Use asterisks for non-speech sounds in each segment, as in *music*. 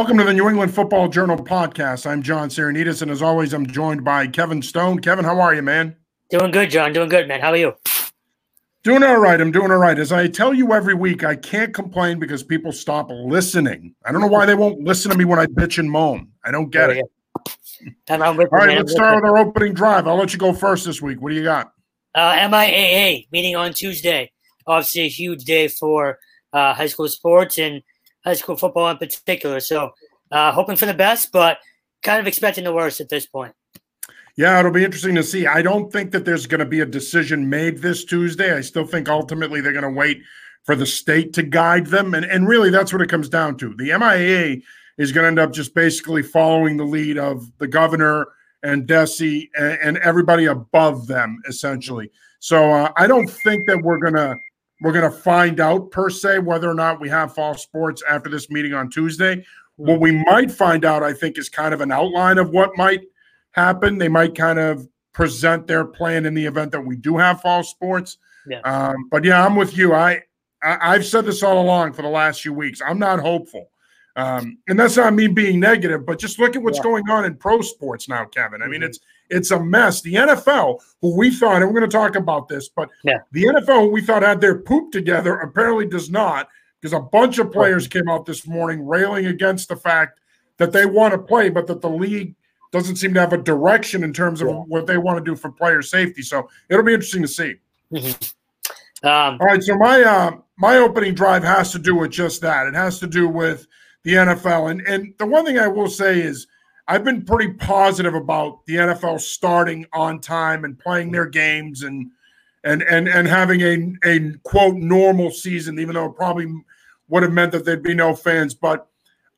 Welcome to the New England Football Journal podcast. I'm John Serenidis, and as always, I'm joined by Kevin Stone. Kevin, how are you, man? Doing good, John. Doing good, man. How are you? Doing all right. I'm doing all right. As I tell you every week, I can't complain because people stop listening. I don't know why they won't listen to me when I bitch and moan. I don't get it. all right, let's start with our opening drive. I'll let you go first this week. What do you got? Uh, MIAA meeting on Tuesday. Obviously, a huge day for uh, high school sports and high school football in particular. So, uh, hoping for the best, but kind of expecting the worst at this point. Yeah, it'll be interesting to see. I don't think that there's going to be a decision made this Tuesday. I still think ultimately they're going to wait for the state to guide them. And, and really, that's what it comes down to. The MIAA is going to end up just basically following the lead of the governor and DESE and, and everybody above them, essentially. So uh, I don't think that we're going to we're going to find out per se whether or not we have fall sports after this meeting on Tuesday. What we might find out, I think, is kind of an outline of what might – happen. They might kind of present their plan in the event that we do have fall sports. Yeah. Um, but yeah, I'm with you. I, I have said this all along for the last few weeks. I'm not hopeful. Um, and that's not me being negative, but just look at what's yeah. going on in pro sports now, Kevin. I mean, mm-hmm. it's it's a mess. The NFL, who we thought, and we're going to talk about this, but yeah. the NFL, who we thought had their poop together, apparently does not, because a bunch of players came out this morning railing against the fact that they want to play, but that the league doesn't seem to have a direction in terms of yeah. what they want to do for player safety. So it'll be interesting to see. Mm-hmm. Um, All right, so my uh, my opening drive has to do with just that. It has to do with the NFL, and and the one thing I will say is I've been pretty positive about the NFL starting on time and playing their games and and and and having a a quote normal season, even though it probably would have meant that there'd be no fans. But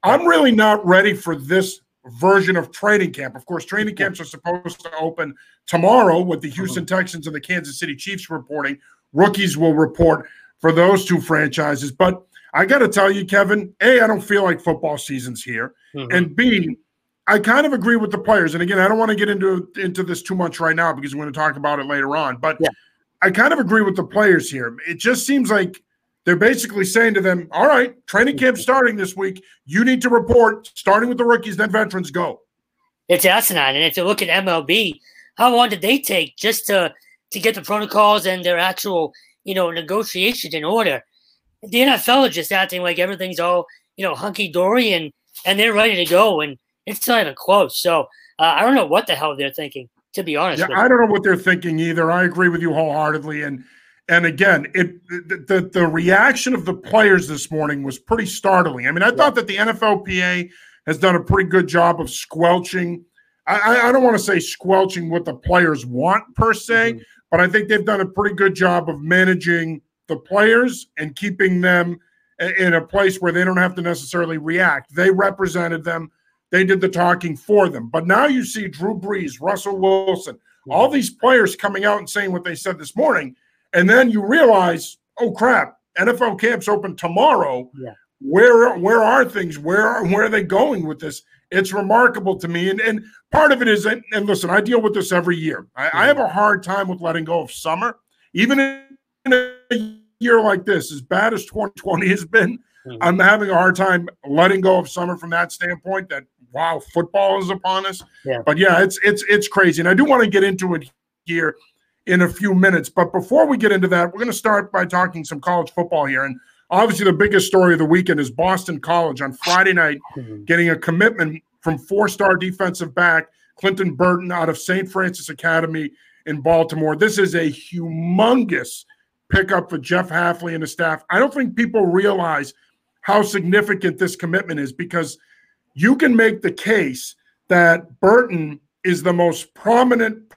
I'm really not ready for this version of training camp. Of course, training camps are supposed to open tomorrow with the Houston. Texans and the Kansas City Chiefs reporting. Rookies will report for those two franchises. But I got to tell you, Kevin, A, I don't feel like football season's here. Mm-hmm. And B, I kind of agree with the players. And again, I don't want to get into into this too much right now because we're going to talk about it later on. But yeah. I kind of agree with the players here. It just seems like they're basically saying to them, all right, training camp mm-hmm. starting this week. You need to report, starting with the rookies, then veterans go. It's asinine. And if you look at MLB, how long did they take just to to get the protocols and their actual, you know, negotiations in order? The NFL is just acting like everything's all, you know, hunky dory and and they're ready to go, and it's not even close. So uh, I don't know what the hell they're thinking. To be honest, yeah, I don't know what they're thinking either. I agree with you wholeheartedly, and and again, it the, the, the reaction of the players this morning was pretty startling. I mean, I yeah. thought that the NFLPA has done a pretty good job of squelching. I, I don't want to say squelching what the players want per se, mm-hmm. but I think they've done a pretty good job of managing the players and keeping them in a place where they don't have to necessarily react. They represented them. They did the talking for them. But now you see Drew Brees, Russell Wilson, all these players coming out and saying what they said this morning. And then you realize, oh crap, NFL camps open tomorrow. Yeah. Where where are things? Where are, where are they going with this? It's remarkable to me. And and part of it is, and, and listen, I deal with this every year. I, I, have a hard time with letting go of summer, even in a year like this, as bad as 2020 has been. Mm-hmm. I'm having a hard time letting go of summer from that standpoint. That wow, football is upon us. Yeah. But yeah, it's it's it's crazy, and I do want to get into it here in a few minutes. But before we get into that, we're going to start by talking some college football here. And obviously, the biggest story of the weekend is Boston College on Friday night mm-hmm. getting a commitment from four star defensive back Clinton Burton out of St. Francis Academy in Baltimore. This is a humongous pickup for Jeff Hafley and his staff. I don't think people realize how significant this commitment is because you can make the case that Burton is the most prominent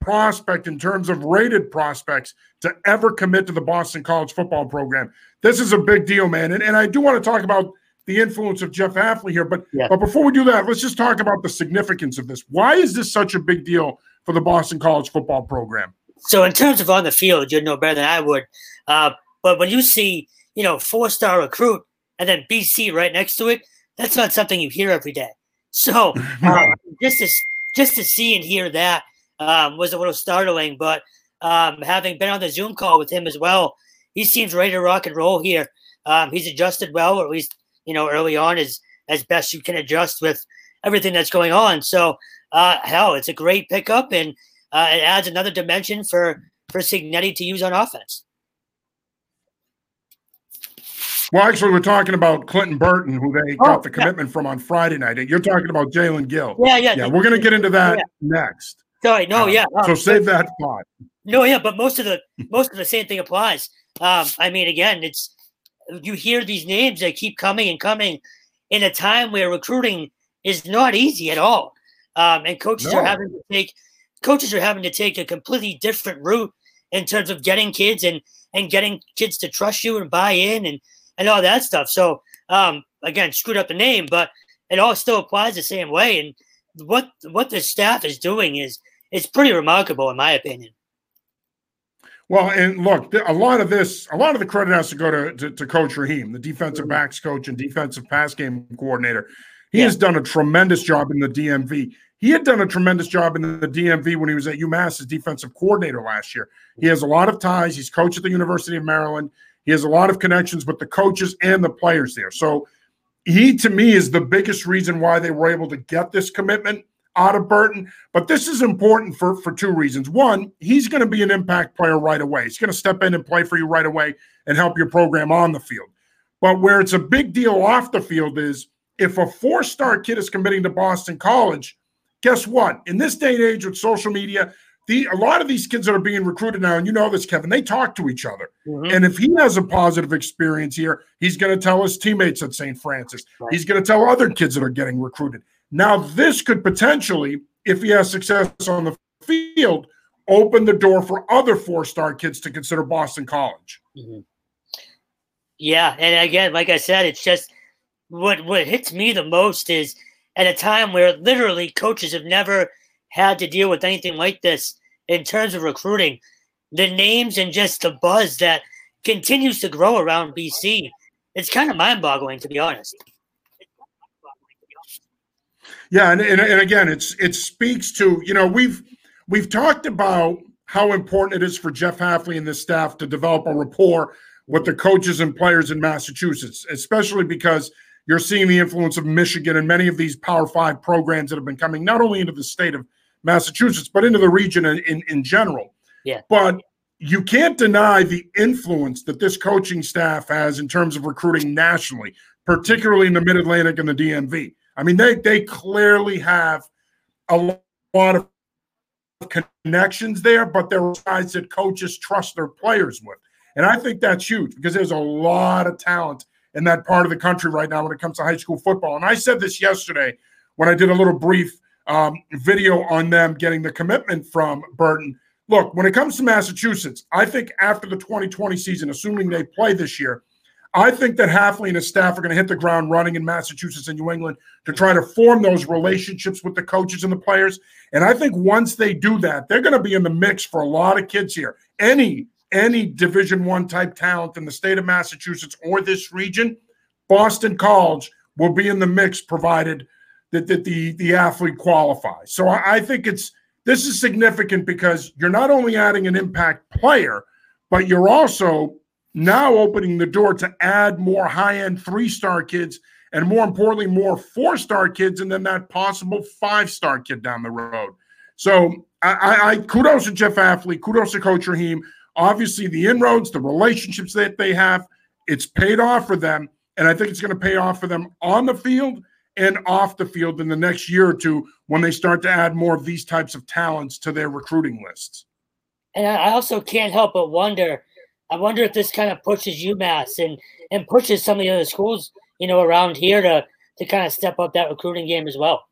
prospect in terms of rated prospects to ever commit to the Boston College football program. This is a big deal, man. And, and I do want to talk about the influence of Jeff Hafley here, but yeah. but before we do that, let's just talk about the significance of this. Why is this such a big deal for the Boston College football program? So, in terms of on the field, you'd know better than I would. Uh, but when you see, you know, four-star recruit and then BC right next to it, that's not something you hear every day. So, *laughs* uh, just to just to see and hear that um, was a little startling. But um, having been on the Zoom call with him as well, he seems ready to rock and roll here. Um, he's adjusted well, or at least you know early on, as as best you can adjust with everything that's going on. So, uh, hell, it's a great pickup, and uh, it adds another dimension for for Cignetti to use on offense. Well, actually, we're talking about Clinton Burton, who they oh, got the commitment yeah. from on Friday night. and You're talking about Jaelen Gill. Yeah, yeah. Yeah, we're going to get into that yeah. next. Sorry, no, uh, yeah. Um, so save that thought. No, yeah, but most of the most of the same thing applies. Um, I mean, again, it's you hear these names that keep coming and coming in a time where recruiting is not easy at all, um, and coaches no. are having to take coaches are having to take a completely different route in terms of getting kids and and getting kids to trust you and buy in and and all that stuff. So um, again, screwed up the name, but it all still applies the same way. And what what the staff is doing is it's pretty remarkable, in my opinion. Well, and look, a lot of this, a lot of the credit has to go to, to, to Coach Rahim, the defensive backs coach and defensive pass game coordinator. He yeah. has done a tremendous job in the DMV. He had done a tremendous job in the DMV when he was at UMass as defensive coordinator last year. He has a lot of ties. He's coached at the University of Maryland. He has a lot of connections with the coaches and the players there. So he, to me, is the biggest reason why they were able to get this commitment out of Burton. But this is important for, for two reasons. One, he's going to be an impact player right away. He's going to step in and play for you right away and help your program on the field. But where it's a big deal off the field is if a four star kid is committing to Boston College, guess what? In this day and age with social media, the a lot of these kids that are being recruited now, and you know this, Kevin, they talk to each other. Mm-hmm. And if he has a positive experience here, he's going to tell his teammates at St. Francis. Right. He's going to tell other kids that are getting recruited. Now, this could potentially, if he has success on the field, open the door for other four-star kids to consider Boston College. Mm-hmm. Yeah, and again, like I said, it's just what what hits me the most is at a time where literally coaches have never – had to deal with anything like this in terms of recruiting. The names and just the buzz that continues to grow around BC. It's kind of mind boggling, to be honest. Yeah, and, and, and again, it's it speaks to you know we've we've talked about how important it is for Jeff Hafley and the staff to develop a rapport with the coaches and players in Massachusetts, especially because you're seeing the influence of Michigan and many of these Power Five programs that have been coming not only into the state of Massachusetts, but into the region in, in, in general. Yeah. But you can't deny the influence that this coaching staff has in terms of recruiting nationally, particularly in the Mid Atlantic and the DMV. I mean, they they clearly have a lot of connections there, but there are guys that coaches trust their players with. And I think that's huge because there's a lot of talent in that part of the country right now when it comes to high school football. And I said this yesterday when I did a little brief um, video on them getting the commitment from Burton. Look, when it comes to Massachusetts, I think after the 2020 season, assuming they play this year, I think that Hafley and his staff are going to hit the ground running in Massachusetts and New England to try to form those relationships with the coaches and the players. And I think once they do that, they're going to be in the mix for a lot of kids here. Any any Division One type talent in the state of Massachusetts or this region, Boston College will be in the mix, provided that, that the the athlete qualifies. So I, I think it's this is significant because you're not only adding an impact player, but you're also now opening the door to add more high-end three-star kids and more importantly, more four-star kids, and then that possible five-star kid down the road. So I, I kudos to Jeff Hafley, kudos to Coach Rahim. Obviously, the inroads, the relationships that they have, it's paid off for them. And I think it's going to pay off for them on the field and off the field in the next year or two when they start to add more of these types of talents to their recruiting lists. And I also can't help but wonder. I wonder if this kind of pushes UMass and and pushes some of the other schools, you know, around here to to kind of step up that recruiting game as well.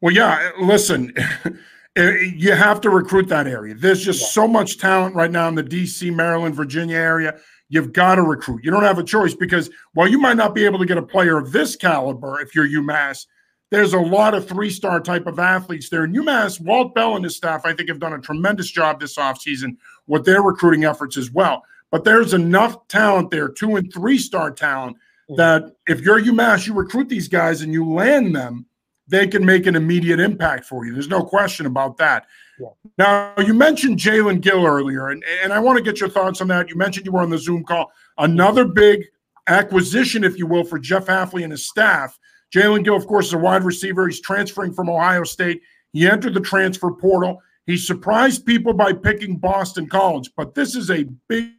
Well, yeah. Listen, *laughs* eh, you have to recruit that area. There's just yeah. so much talent right now in the D.C., Maryland, Virginia area. You've got to recruit. You don't have a choice because while you might not be able to get a player of this caliber if you're UMass, there's a lot of three star type of athletes there. And UMass, Walt Bell and his staff, I think, have done a tremendous job this offseason with their recruiting efforts as well. But there's enough talent there, two and three star talent, mm. that if you're UMass, you recruit these guys and you land them, they can make an immediate impact for you. There's no question about that. Yeah. Now, you mentioned Jaelen Gill earlier, and, and I want to get your thoughts on that. You mentioned you were on the Zoom call. Another big acquisition, if you will, for Jeff Hafley and his staff. Jaelen Gill, of course, is a wide receiver. He's transferring from Ohio State. He entered the transfer portal. He surprised people by picking Boston College, but this is a big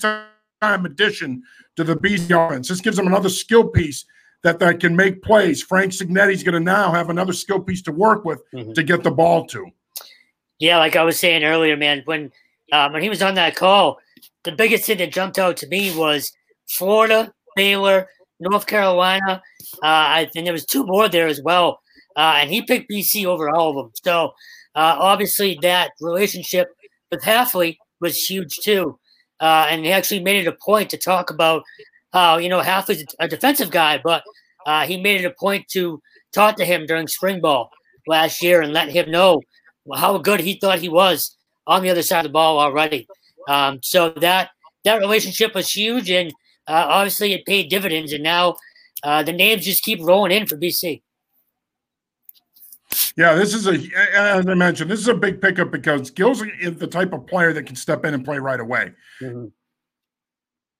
time addition to the BC offense. This gives him another skill piece that, that can make plays. Frank Cignetti's going to now have another skill piece to work with mm-hmm. to get the ball to. Yeah, like I was saying earlier, man, when um, when he was on that call, the biggest thing that jumped out to me was Florida, Baylor, North Carolina, uh, and there was two more there as well. Uh, and he picked BC over all of them. So uh, obviously that relationship with Hafley was huge too. Uh, and he actually made it a point to talk about how you know half is a defensive guy, but uh, he made it a point to talk to him during spring ball last year and let him know how good he thought he was on the other side of the ball already. Um, so that that relationship was huge, and uh, obviously it paid dividends. And now uh, the names just keep rolling in for BC. Yeah, this is a as I mentioned, this is a big pickup because Gill's is the type of player that can step in and play right away. Mm-hmm.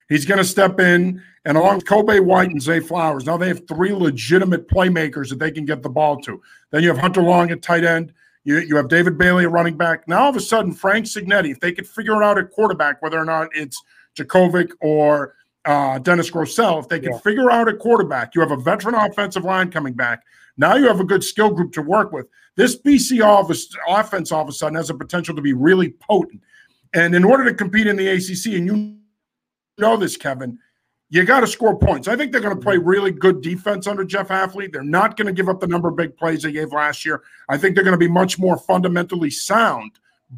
He's going to step in, and along with Kobay White and Zay Flowers, now they have three legitimate playmakers that they can get the ball to. Then you have Hunter Long at tight end. You, you have David Bailey at running back. Now all of a sudden, Frank Cignetti, if they could figure out at quarterback, whether or not it's Jurkovec or uh, Dennis Grosel, if they can yeah. figure out a quarterback, you have a veteran offensive line coming back. Now you have a good skill group to work with. This BC office, offense all of a sudden has a potential to be really potent. And in order to compete in the ACC, and you know this, Kevin, you got to score points. I think they're going to play mm-hmm. really good defense under Jeff Hafley. They're not going to give up the number of big plays they gave last year. I think they're going to be much more fundamentally sound,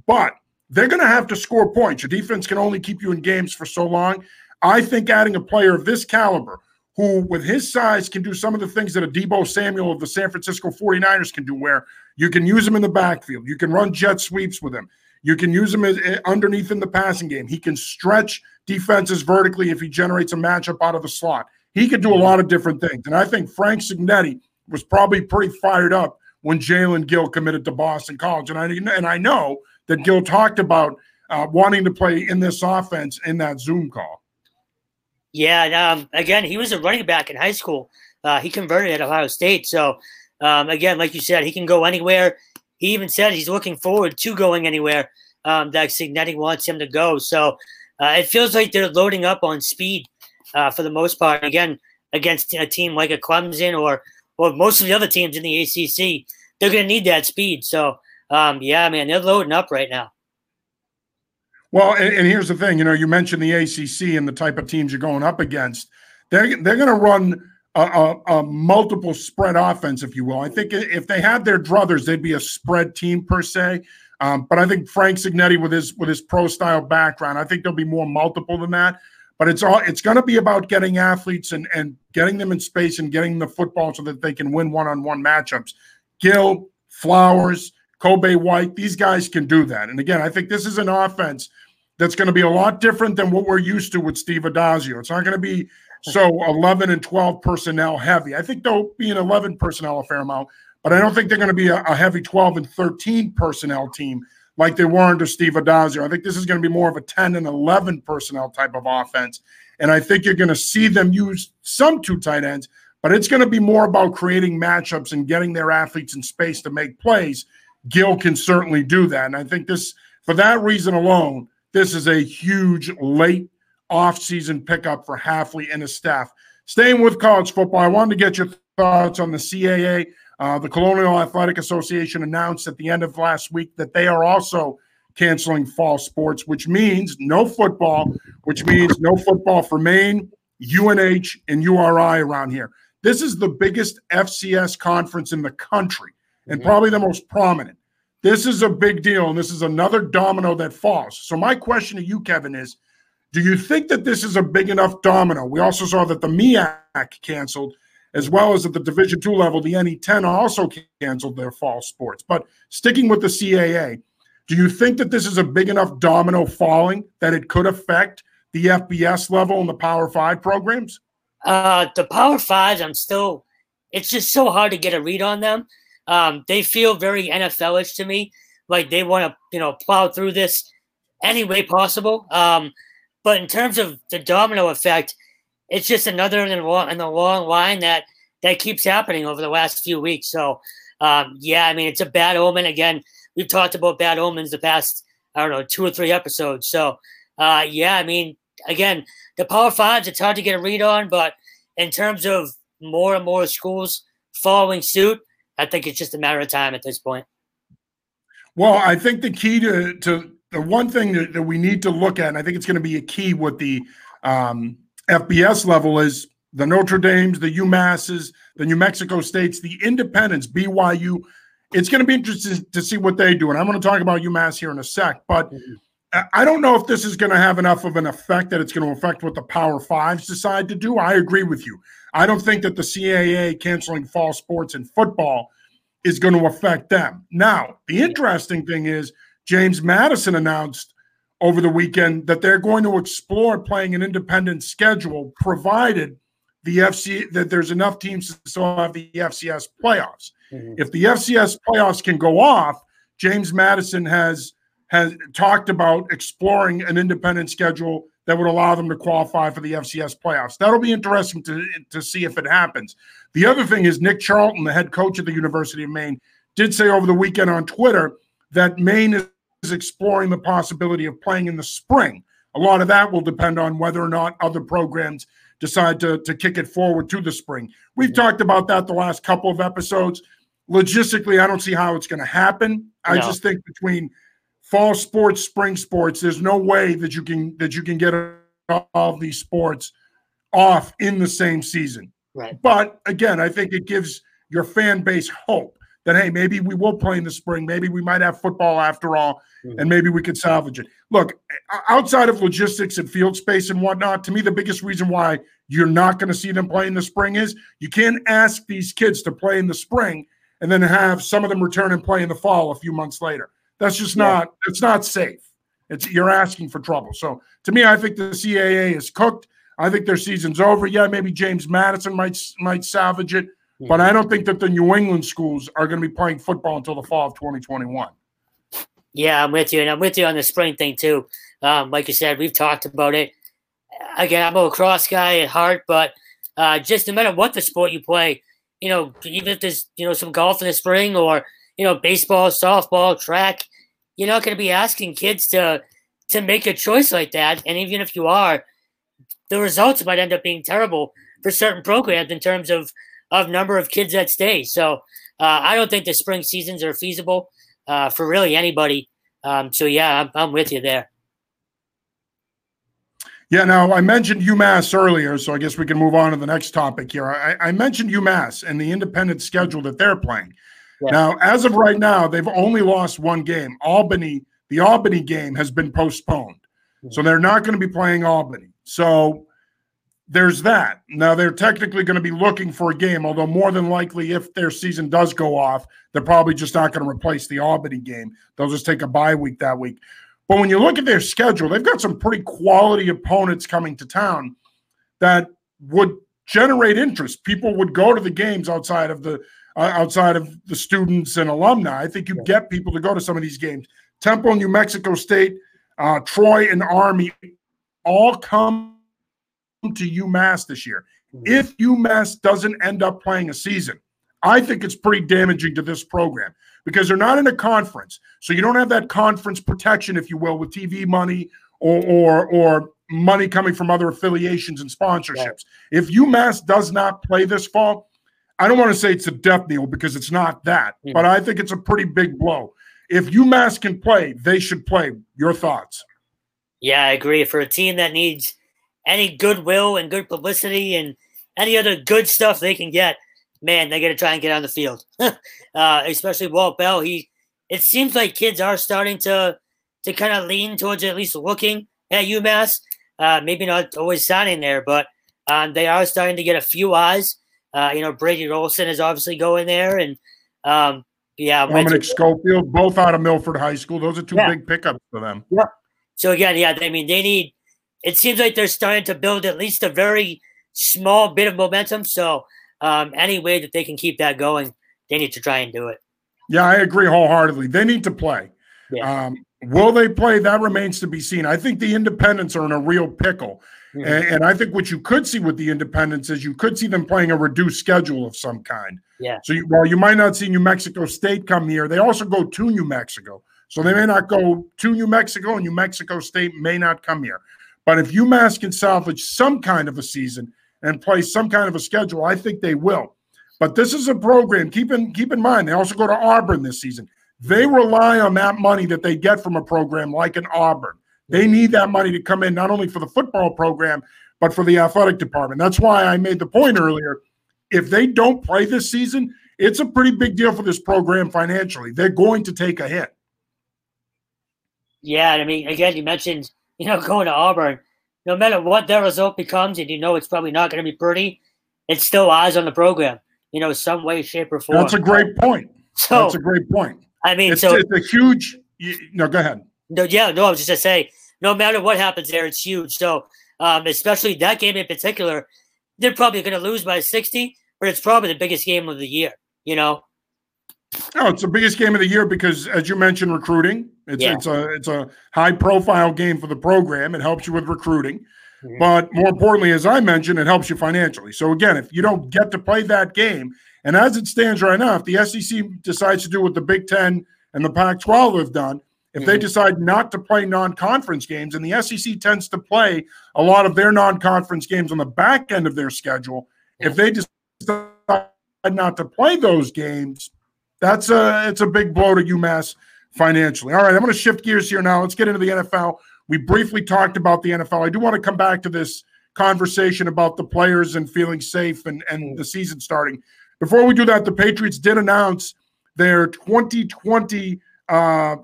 but they're going to have to score points. Your defense can only keep you in games for so long. I think adding a player of this caliber, who with his size can do some of the things that a Deebo Samuel of the San Francisco 49ers can do, where you can use him in the backfield, you can run jet sweeps with him, you can use him as, underneath in the passing game. He can stretch defenses vertically if he generates a matchup out of the slot. He could do a lot of different things. And I think Frank Cignetti was probably pretty fired up when Jaelen Gill committed to Boston College. And I and I know that Gill talked about uh, wanting to play in this offense in that Zoom call. Yeah, um, again, he was a running back in high school. Uh, he converted at Ohio State. So, um, again, like you said, he can go anywhere. He even said he's looking forward to going anywhere um, that Cignetti wants him to go. So, uh, it feels like they're loading up on speed uh, for the most part. Again, against a team like a Clemson or or most of the other teams in the ACC, they're going to need that speed. So, um, yeah, man, they're loading up right now. Well, and, and, here's the thing. You know, you mentioned the ACC and the type of teams you're going up against. They're they're going to run a, a, a, multiple spread offense, if you will. I think if they had their druthers, they'd be a spread team per se. Um, but I think Frank Cignetti with his with his pro style background, I think there'll be more multiple than that. But it's all it's going to be about getting athletes and and getting them in space and getting the football so that they can win one on one matchups. Gill, Flowers, Kobay White, these guys can do that. And again, I think this is an offense that's going to be a lot different than what we're used to with Steve Addazio. It's not going to be so 11 and 12 personnel heavy. I think they'll be an 11 personnel a fair amount, but I don't think they're going to be a, a heavy 12 and 13 personnel team like they were under Steve Addazio. I think this is going to be more of a 10 and 11 personnel type of offense. And I think you're going to see them use some two tight ends, but it's going to be more about creating matchups and getting their athletes in space to make plays. Gill can certainly do that. And I think this, for that reason alone, this is a huge late offseason pickup for Hafley and his staff. Staying with college football, I wanted to get your thoughts on the CAA. Uh, the Colonial Athletic Association announced at the end of last week that they are also canceling fall sports, which means no football, which means no football for Maine, UNH, and URI around here. This is the biggest FCS conference in the country and probably the most prominent. This is a big deal, and this is another domino that falls. So, my question to you, Kevin, is do you think that this is a big enough domino? We also saw that the MEAC canceled, as well as at the Division two level, the NE10 also canceled their fall sports. But sticking with the CAA, do you think that this is a big enough domino falling that it could affect the FBS level and the Power Five programs? Uh, the Power Fives, I'm still, it's just so hard to get a read on them um, they feel very NFLish to me, like they want to, you know, plow through this any way possible. Um, but in terms of the domino effect, it's just another in the long, in the long line that that keeps happening over the last few weeks. So, um, yeah, I mean, it's a bad omen. Again, we've talked about bad omens the past, I don't know, two or three episodes. So, uh, yeah, I mean, again, the Power Fives, it's hard to get a read on, but in terms of more and more schools following suit, I think it's just a matter of time at this point. Well, I think the key to, to the one thing that, that we need to look at, and I think it's going to be a key with the um, FBS level, is the Notre Dames, the UMasses, the New Mexico States, the Independents, BYU. It's going to be interesting to see what they do. And I'm going to talk about UMass here in a sec. But. I don't know if this is going to have enough of an effect that it's going to affect what the Power Fives decide to do. I agree with you. I don't think that the CAA canceling fall sports and football is going to affect them. Now, the interesting thing is James Madison announced over the weekend that they're going to explore playing an independent schedule provided the FC that there's enough teams to still have the FCS playoffs. Mm-hmm. If the FCS playoffs can go off, James Madison has has talked about exploring an independent schedule that would allow them to qualify for the FCS playoffs. That'll be interesting to, to see if it happens. The other thing is Nick Charlton, the head coach of the University of Maine, did say over the weekend on Twitter that Maine is exploring the possibility of playing in the spring. A lot of that will depend on whether or not other programs decide to, to kick it forward to the spring. We've talked about that the last couple of episodes. Logistically, I don't see how it's going to happen. I no. just think between fall sports, spring sports, there's no way that you can that you can get all of these sports off in the same season. Right. But again, I think it gives your fan base hope that hey, maybe we will play in the spring. Maybe we might have football after all, mm-hmm. and maybe we could salvage it. Look, outside of logistics and field space and whatnot, to me, the biggest reason why you're not going to see them play in the spring is you can't ask these kids to play in the spring and then have some of them return and play in the fall a few months later. That's just not. It's not safe. It's you're asking for trouble. So to me, I think the CAA is cooked. I think their season's over. Yeah, maybe James Madison might might salvage it. But I don't think that the New England schools are going to be playing football until the fall of 2021. Yeah, I'm with you, and I'm with you on the spring thing too. Um, like you said, we've talked about it. Again, I'm a lacrosse guy at heart, but uh, just no matter what the sport you play, you know, even if there's you know some golf in the spring or you know baseball, softball, track, you're not going to be asking kids to to make a choice like that. And even if you are, the results might end up being terrible for certain programs in terms of of number of kids that stay. So uh, I don't think the spring seasons are feasible uh, for really anybody. Um, so yeah, I'm, I'm with you there. Yeah, now I mentioned UMass earlier, so I guess we can move on to the next topic here. I, I mentioned UMass and the independent schedule that they're playing. Yeah. Now, as of right now, they've only lost one game. Albany, the Albany game has been postponed. Mm-hmm. So they're not going to be playing Albany. So there's that. Now they're technically going to be looking for a game, although more than likely, if their season does go off, they're probably just not going to replace the Albany game. They'll just take a bye week that week. But when you look at their schedule, they've got some pretty quality opponents coming to town that would generate interest. People would go to the games outside of the uh, outside of the students and alumni. I think you get people to go to some of these games. Temple, New Mexico State, uh, Troy, and Army all come to UMass this year. Hmm. If UMass doesn't end up playing a season, I think it's pretty damaging to this program because they're not in a conference. So you don't have that conference protection, if you will, with TV money or or, or money coming from other affiliations and sponsorships. If UMass does not play this fall, I don't want to say it's a death knell because it's not that, mm-hmm. but I think it's a pretty big blow. If UMass can play, they should play. Your thoughts? Yeah, I agree. For a team that needs any goodwill and good publicity and any other good stuff they can get, man, they got to try and get on the field. *laughs* uh, especially Walt Bell. He, it seems like kids are starting to to kind of lean towards at least looking at UMass. Uh, maybe not always signing there, but um, they are starting to get a few eyes. Uh, you know, Brady Olson is obviously going there, and um, yeah, Dominic Schofield, both out of Milford High School. Those are two yeah. big pickups for them. Yeah. So again, yeah, I mean, they need it seems like they're starting to build at least a very small bit of momentum. So um, any way that they can keep that going, they need to try and do it. Yeah, I agree wholeheartedly. They need to play. Yeah. Um, will they play? That remains to be seen. I think the independents are in a real pickle. Mm-hmm. And, and, I think what you could see with the independents is you could see them playing a reduced schedule of some kind. Yeah. So you, while you might not see New Mexico State come here, they also go to New Mexico. So they may not go to New Mexico, and New Mexico State may not come here. But if UMass can salvage some kind of a season and play some kind of a schedule, I think they will. But this is a program. Keep in keep in mind, they also go to Auburn this season. They rely on that money that they get from a program like an Auburn. They mm-hmm. need that money to come in not only for the football program, but for the athletic department. That's why I made the point earlier. If they don't play this season, it's a pretty big deal for this program financially. They're going to take a hit. Yeah, I mean, again, you mentioned, you know, *laughs* going to Auburn. No matter what their result becomes, and you know it's probably not going to be pretty, it's still eyes on the program, you know, some way, shape, or form. That's a great point. So that's a great point. I mean, it's, so it's a huge. You, no, go ahead. No, yeah, no, I was just gonna say, no matter what happens there, it's huge. So, um, especially that game in particular, they're probably going to lose by sixty, but it's probably the biggest game of the year. You know. No, it's the biggest game of the year because, as you mentioned, recruiting. It's yeah. it's a it's a high profile game for the program. It helps you with recruiting, mm-hmm. but more importantly, as I mentioned, it helps you financially. So again, if you don't get to play that game, and as it stands right now, if the SEC decides to do what the Big Ten and the Pac-12 have done, if mm-hmm. they decide not to play non-conference games, and the SEC tends to play a lot of their non-conference games on the back end of their schedule, yeah. if they decide not to play those games that's a it's a big blow to UMass financially. All right, I'm going to shift gears here now. Let's get into the NFL. We briefly talked about the NFL. I do want to come back to this conversation about the players and feeling safe and, and the season starting. Before we do that, the Patriots did announce their 2020 uh,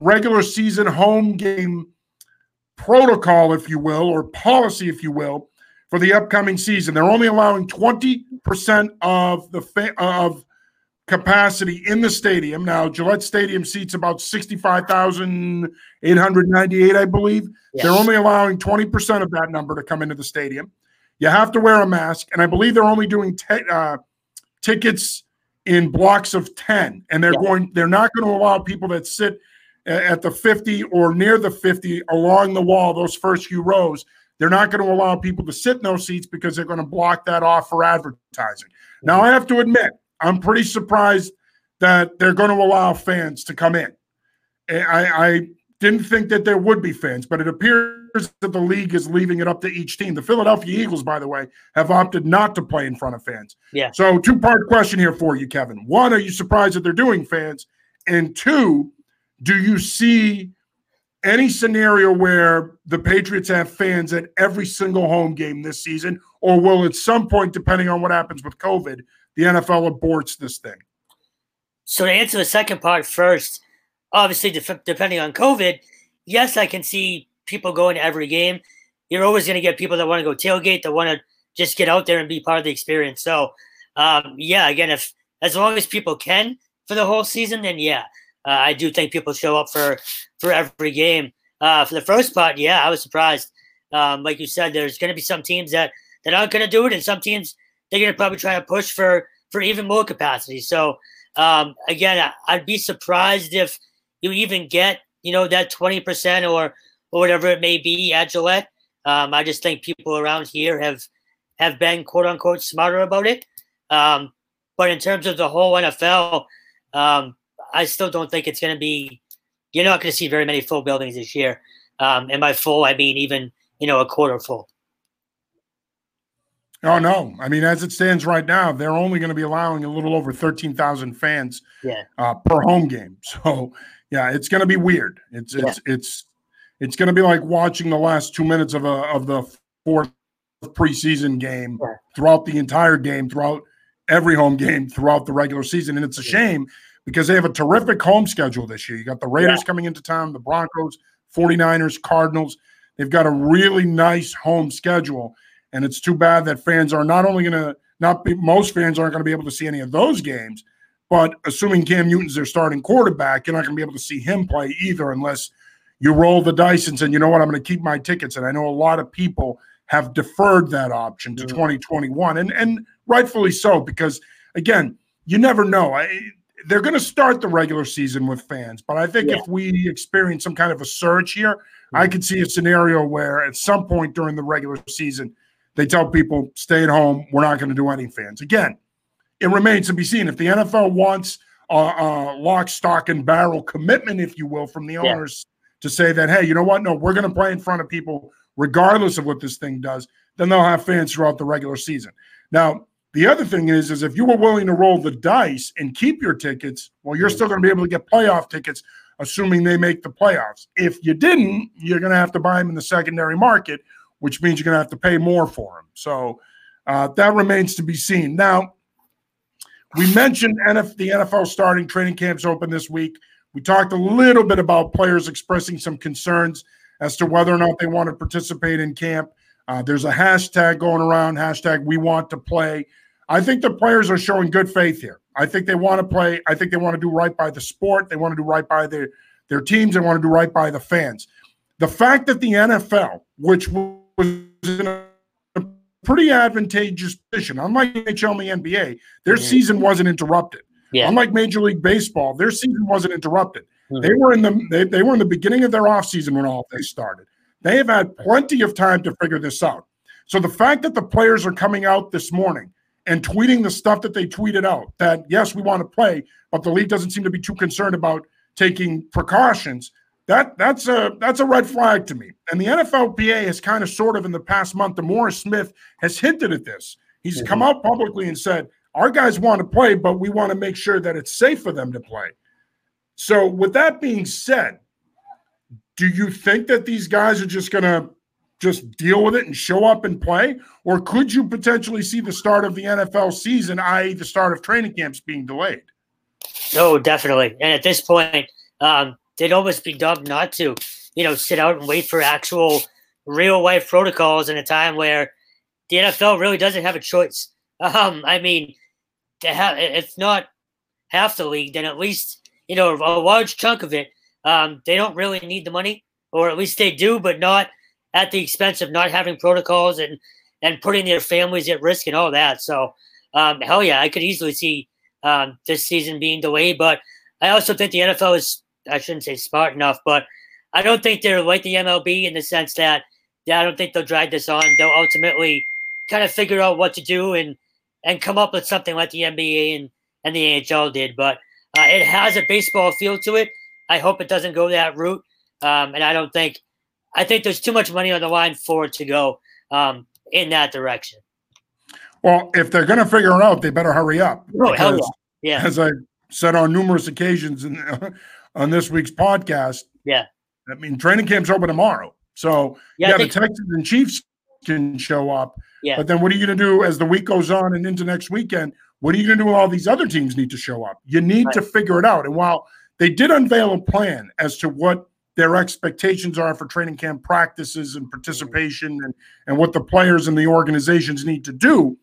regular season home game protocol, if you will, or policy, if you will, for the upcoming season. They're only allowing 20% of the fa- of capacity in the stadium. Now, Gillette Stadium seats about 65,898, I believe. Yes. They're only allowing 20% of that number to come into the stadium. You have to wear a mask, and I believe they're only doing t- uh, tickets in blocks of 10, and they're yeah. going they're not going to allow people that sit at the 50 or near the 50 along the wall those first few rows. They're not going to allow people to sit in those seats because they're going to block that off for advertising. Now, I have to admit, I'm pretty surprised that they're going to allow fans to come in. I, I didn't think that there would be fans, but it appears that the league is leaving it up to each team. The Philadelphia Eagles, by the way, have opted not to play in front of fans. Yeah. So, two part question here for you, Kevin. One, are you surprised that they're doing fans? And two, do you see any scenario where the Patriots have fans at every single home game this season, or will at some point, depending on what happens with COVID, the NFL aborts this thing? So to answer the second part first, obviously de- depending on COVID, yes, I can see people going to every game. You're always going to get people that want to go tailgate, that want to just get out there and be part of the experience. So, um, yeah, again, if as long as people can for the whole season, then yeah, uh, I do think people show up for for every game. Uh, for the first part, yeah, I was surprised. Um, like you said, there's going to be some teams that that aren't going to do it, and some teams they're going to probably try to push for for even more capacity. So um, again, I'd be surprised if you even get you know that twenty percent or or whatever it may be at Gillette. Um, I just think people around here have have been quote unquote smarter about it. Um, but in terms of the whole NFL, um, I still don't think it's going to be. You're not going to see very many full buildings this year. Um, and by full, I mean even you know a quarter full. Oh no! I mean, as it stands right now, they're only going to be allowing a little over thirteen thousand fans yeah. uh, per home game. *laughs* So yeah, it's going to be weird. It's yeah. it's it's it's going to be like watching the last two minutes of a of the fourth preseason game yeah. throughout the entire game, throughout every home game, throughout the regular season, and it's a shame because they have a terrific home schedule this year. You got the Raiders coming into town, the Broncos, 49ers, Cardinals. They've got a really nice home schedule and it's too bad that fans are not only going to not be most fans aren't going to be able to see any of those games, but assuming Cam Newton's their starting quarterback, you're not going to be able to see him play either unless you roll the dice and say, you know what, I'm going to keep my tickets. And I know a lot of people have deferred that option to 2021, and and rightfully so because again, you never know. I, they're going to start the regular season with fans, but I think yeah. if we experience some kind of a surge here. I could see a scenario where at some point during the regular season, they tell people stay at home. We're not going to do any fans. Again, it remains to be seen if the NFL wants a, a lock, stock, and barrel commitment, if you will, from the owners yeah. to say that, hey, you know what? No, we're going to play in front of people regardless of what this thing does. Then they'll have fans throughout the regular season. Now, the other thing is, is if you were willing to roll the dice and keep your tickets, well, you're still going to be able to get playoff tickets, assuming they make the playoffs. If you didn't, you're going to have to buy them in the secondary market, which means you're going to have to pay more for them. So uh, that remains to be seen. Now, we mentioned NF, the NFL starting training camps open this week. We talked a little bit about players expressing some concerns as to whether or not they want to participate in camp. Uh, there's a hashtag going around, hashtag we want to play. I think the players are showing good faith here. I think they want to play. I think they want to do right by the sport. They want to do right by their, their teams. They want to do right by the fans. The fact that the NFL, which was in a pretty advantageous position. Unlike NHL and the NBA, their mm-hmm. season wasn't interrupted. Yeah. Unlike Major League Baseball, their season wasn't interrupted. Mm-hmm. They were in the they, they were in the beginning of their offseason when all this started. They have had plenty of time to figure this out. So the fact that the players are coming out this morning and tweeting the stuff that they tweeted out that yes, we want to play, but the league doesn't seem to be too concerned about taking precautions that that's a that's a red flag to me. And the NFLPA has kind of sort of in the past month, DeMaurice Smith has hinted at this. He's mm-hmm. come out publicly and said, our guys want to play, but we want to make sure that it's safe for them to play. So, with that being said, do you think that these guys are just going to just deal with it and show up and play? Or could you potentially see the start of the NFL season, i.e., the start of training camps being delayed? No, definitely. And at this point, um, they'd almost be dumb not to, you know, sit out and wait for actual real life protocols in a time where the NFL really doesn't have a choice. *laughs* Um, I mean, to have if not half the league, then at least you know a large chunk of it. Um, they don't really need the money, or at least they do, but not at the expense of not having protocols and and putting their families at risk and all that. So, um, hell yeah, I could easily see um, this season being delayed. But I also think the NFL is I shouldn't say smart enough, but I don't think they're like the MLB in the sense that yeah, I don't think they'll drag this on. They'll ultimately kind of figure out what to do and and come up with something like the NBA and and the NHL did. But uh, it has a baseball feel to it. I hope it doesn't go that route. Um, and I don't think I think there's too much money on the line for it to go um, in that direction. Well, if they're going to figure it out, they better hurry up. Oh, hell yeah. yeah. As I said on numerous occasions, and on this week's podcast. Yeah. I mean, training camp's open tomorrow. So, yeah, yeah the Texans and Chiefs can show up. Yeah. But then what are you going to do as the week goes on and into next weekend? What are you going to do when all these other teams need to show up? You need right. to figure it out. And while they did unveil a plan as to what their expectations are for training camp practices and participation and, and what the players and the organizations need to do,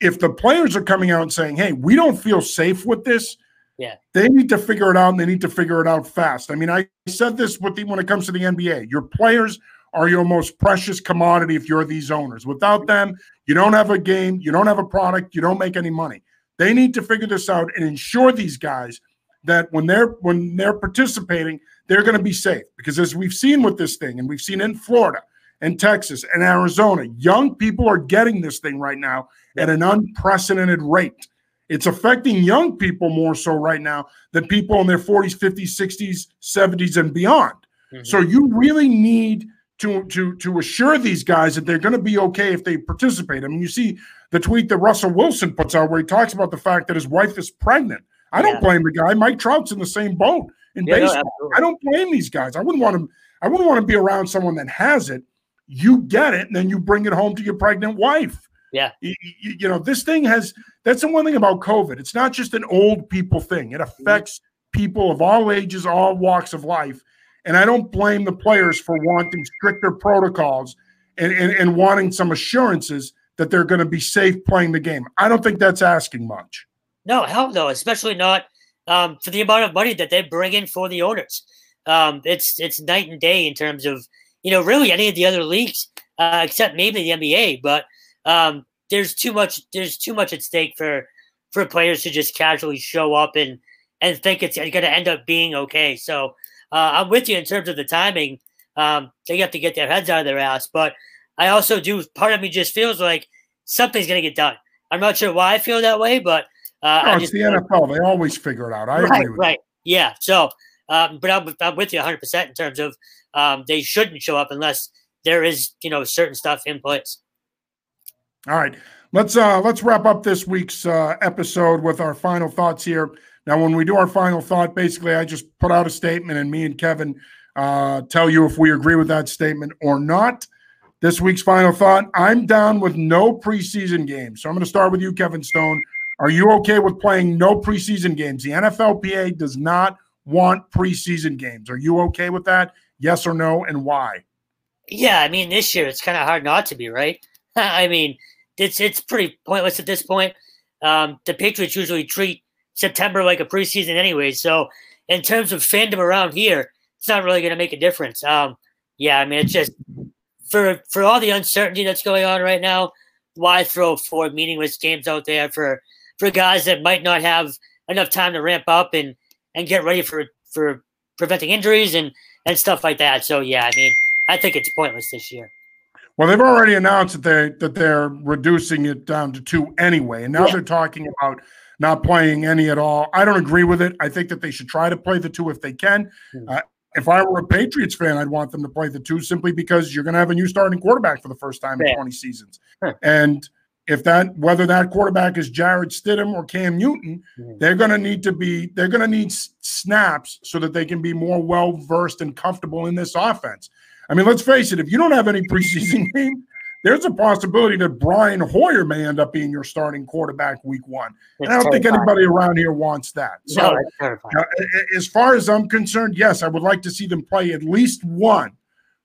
if the players are coming out and saying, hey, we don't feel safe with this, yeah. They need to figure it out and they need to figure it out fast. I mean, I said this with the, when it comes to the NBA. Your players are your most precious commodity if you're these owners. Without them, you don't have a game, you don't have a product, you don't make any money. They need to figure this out and ensure these guys that when they're when they're participating, they're going to be safe. Because as we've seen with this thing, and we've seen in Florida and Texas and Arizona, young people are getting this thing right now at an unprecedented rate. It's affecting young people more so right now than people in their 40s, 50s, 60s, 70s, and beyond. Mm-hmm. So you really need to to to assure these guys that they're going to be okay if they participate. I mean, you see the tweet that Russell Wilson puts out where he talks about the fact that his wife is pregnant. I don't blame the guy. Mike Trout's in the same boat in yeah, baseball. No, I don't blame these guys. I wouldn't want to. I wouldn't want to be around someone that has it. You get it, and then you bring it home to your pregnant wife. Yeah. You, you, know, this thing has that's the one thing about COVID. It's not just an old people thing, it affects people of all ages, all walks of life. And I don't blame the players for wanting stricter protocols and, and, and wanting some assurances that they're going to be safe playing the game. I don't think that's asking much. No, hell no, especially not um, for the amount of money that they bring in for the owners. Um, it's it's night and day in terms of you know really any of the other leagues uh, except maybe the NBA. But um, there's too much there's too much at stake for for players to just casually show up and and think it's going to end up being okay. So uh, I'm with you in terms of the timing. Um, they have to get their heads out of their ass, but I also do. Part of me just feels like something's going to get done. I'm not sure why I feel that way, but uh, no, it's the NFL. They always figure it out. I right, agree. right. Yeah. So, um, but I'm, I'm with you 100 percent in terms of um, they shouldn't show up unless there is you know certain stuff in place. All right. Let's uh let's wrap up this week's uh, episode with our final thoughts here. Now, when we do our final thought, basically, I just put out a statement, and me and Kevin uh, tell you if we agree with that statement or not. This week's final thought: I'm down with no preseason games. So I'm going to start with you, Kevin Stone. Are you okay with playing no preseason games? The NFLPA does not want preseason games. Are you okay with that? Yes or no, and why? Yeah, I mean, this year it's kind of hard not to be, right? *laughs* I mean, it's it's pretty pointless at this point. Um, the Patriots usually treat September like a preseason anyway, so in terms of fandom around here, it's not really going to make a difference. Um, yeah, I mean, it's just for for all the uncertainty that's going on right now. Why throw four meaningless games out there for for guys that might not have enough time to ramp up and and get ready for for preventing injuries and and stuff like that? So yeah, I mean, I think it's pointless this year. Well, they've already announced that they that they're reducing it down to two anyway, and now yeah. they're talking about not playing any at all. I don't agree with it. I think that they should try to play the two if they can. Hmm. Uh, if I were a Patriots fan, I'd want them to play the two simply because you're going to have a new starting quarterback for the first time yeah. in 20 seasons, and if that whether that quarterback is Jarrett Stidham or Cam Newton, mm-hmm. they're going to need to be they're going to need snaps so that they can be more well versed and comfortable in this offense. I mean, let's face it, if you don't have any preseason *laughs* game, there's a possibility that Brian Hoyer may end up being your starting quarterback week one. And I don't terrifying. think anybody around here wants that. So, no, uh, as far as I'm concerned, yes, I would like to see them play at least one.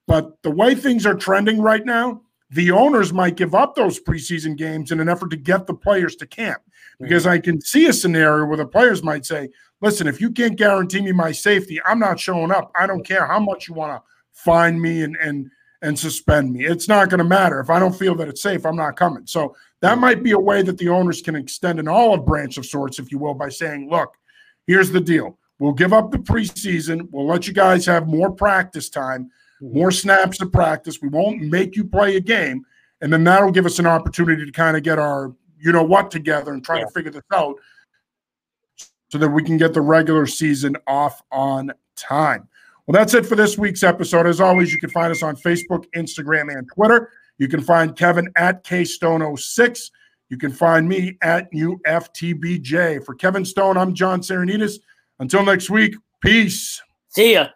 But the way things are trending right now, the owners might give up those preseason games in an effort to get the players to camp. Because I can see a scenario where the players might say, listen, if you can't guarantee me my safety, I'm not showing up. I don't care how much you want to fine me and and and suspend me. It's not going to matter if I don't feel that it's safe. I'm not coming. So that might be a way that the owners can extend an olive branch of sorts, if you will, by saying, "Look, here's the deal. We'll give up the preseason. We'll let you guys have more practice time, mm-hmm. more snaps of practice. We won't make you play a game, and then that'll give us an opportunity to kind of get our you know what together and try yeah. to figure this out." So that we can get the regular season off on time. Well, that's it for this week's episode. As always, you can find us on Facebook, Instagram, and Twitter. You can find Kevin at KStone06. You can find me at UFTBJ. For Kevin Stone, I'm John Serenidis. Until next week, peace. See ya.